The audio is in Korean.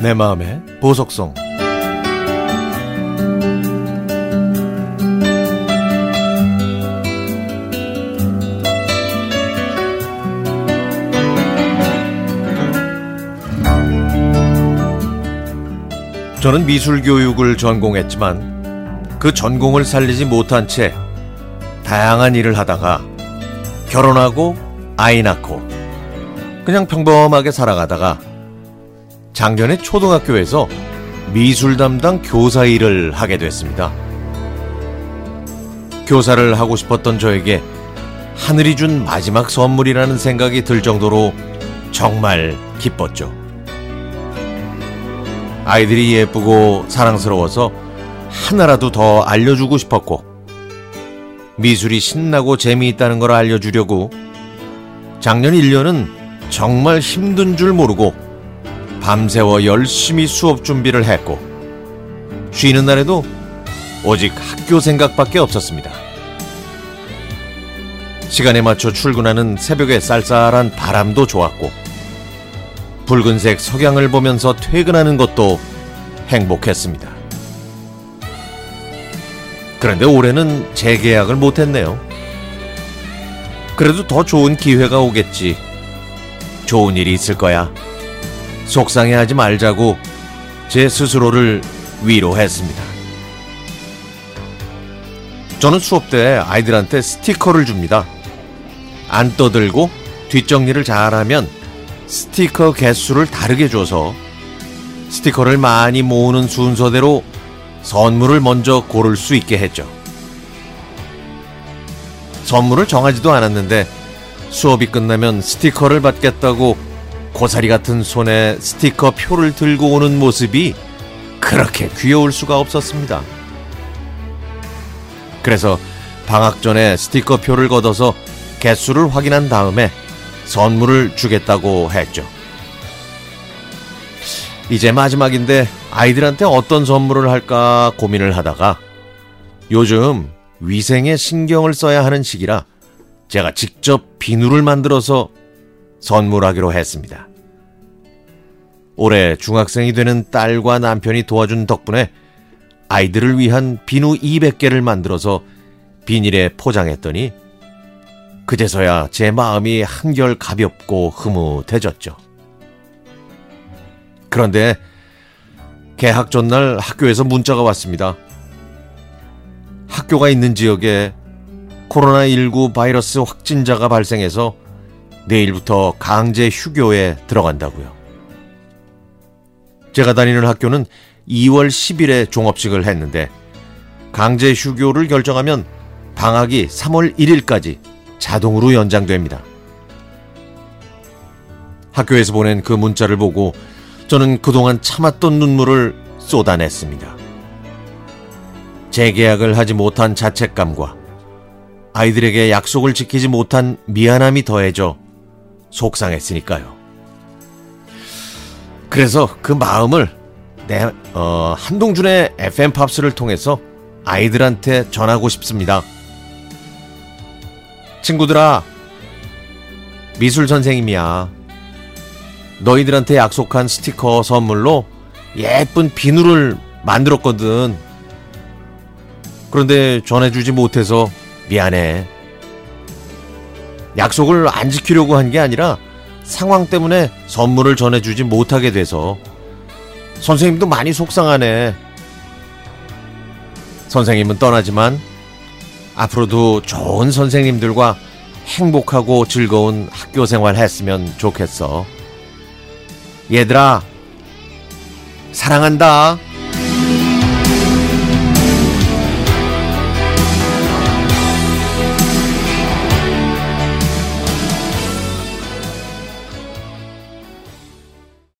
내 마음의 보석성. 저는 미술 교육을 전공했지만 그 전공을 살리지 못한 채 다양한 일을 하다가 결혼하고 아이 낳고 그냥 평범하게 살아가다가 작년에 초등학교에서 미술 담당 교사 일을 하게 됐습니다. 교사를 하고 싶었던 저에게 하늘이 준 마지막 선물이라는 생각이 들 정도로 정말 기뻤죠. 아이들이 예쁘고 사랑스러워서 하나라도 더 알려주고 싶었고, 미술이 신나고 재미있다는 걸 알려주려고 작년 1년은 정말 힘든 줄 모르고 밤새워 열심히 수업 준비를 했고, 쉬는 날에도 오직 학교 생각밖에 없었습니다. 시간에 맞춰 출근하는 새벽의 쌀쌀한 바람도 좋았고, 붉은색 석양을 보면서 퇴근하는 것도 행복했습니다. 그런데 올해는 재계약을 못했네요. 그래도 더 좋은 기회가 오겠지. 좋은 일이 있을 거야. 속상해하지 말자고 제 스스로를 위로했습니다. 저는 수업 때 아이들한테 스티커를 줍니다. 안 떠들고 뒷정리를 잘하면 스티커 개수를 다르게 줘서 스티커를 많이 모으는 순서대로 선물을 먼저 고를 수 있게 했죠. 선물을 정하지도 않았는데 수업이 끝나면 스티커를 받겠다고 고사리 같은 손에 스티커 표를 들고 오는 모습이 그렇게 귀여울 수가 없었습니다. 그래서 방학 전에 스티커 표를 걷어서 개수를 확인한 다음에 선물을 주겠다고 했죠. 이제 마지막인데 아이들한테 어떤 선물을 할까 고민을 하다가 요즘 위생에 신경을 써야 하는 시기라 제가 직접 비누를 만들어서 선물하기로 했습니다. 올해 중학생이 되는 딸과 남편이 도와준 덕분에 아이들을 위한 비누 200개를 만들어서 비닐에 포장했더니 그제서야 제 마음이 한결 가볍고 흐뭇해졌죠. 그런데 개학 전날 학교에서 문자가 왔습니다. 학교가 있는 지역에 코로나19 바이러스 확진자가 발생해서 내일부터 강제 휴교에 들어간다고요. 제가 다니는 학교는 2월 10일에 종업식을 했는데 강제 휴교를 결정하면 방학이 3월 1일까지 자동으로 연장됩니다. 학교에서 보낸 그 문자를 보고 저는 그동안 참았던 눈물을 쏟아냈습니다. 재계약을 하지 못한 자책감과 아이들에게 약속을 지키지 못한 미안함이 더해져 속상했으니까요. 그래서 그 마음을 내, 어, 한동준의 FM 팝스를 통해서 아이들한테 전하고 싶습니다. 친구들아, 미술 선생님이야. 너희들한테 약속한 스티커 선물로 예쁜 비누를 만들었거든. 그런데 전해주지 못해서 미안해. 약속을 안 지키려고 한 게 아니라 상황 때문에 선물을 전해주지 못하게 돼서 선생님도 많이 속상하네. 선생님은 떠나지만 앞으로도 좋은 선생님들과 행복하고 즐거운 학교 생활 했으면 좋겠어. 얘들아, 사랑한다.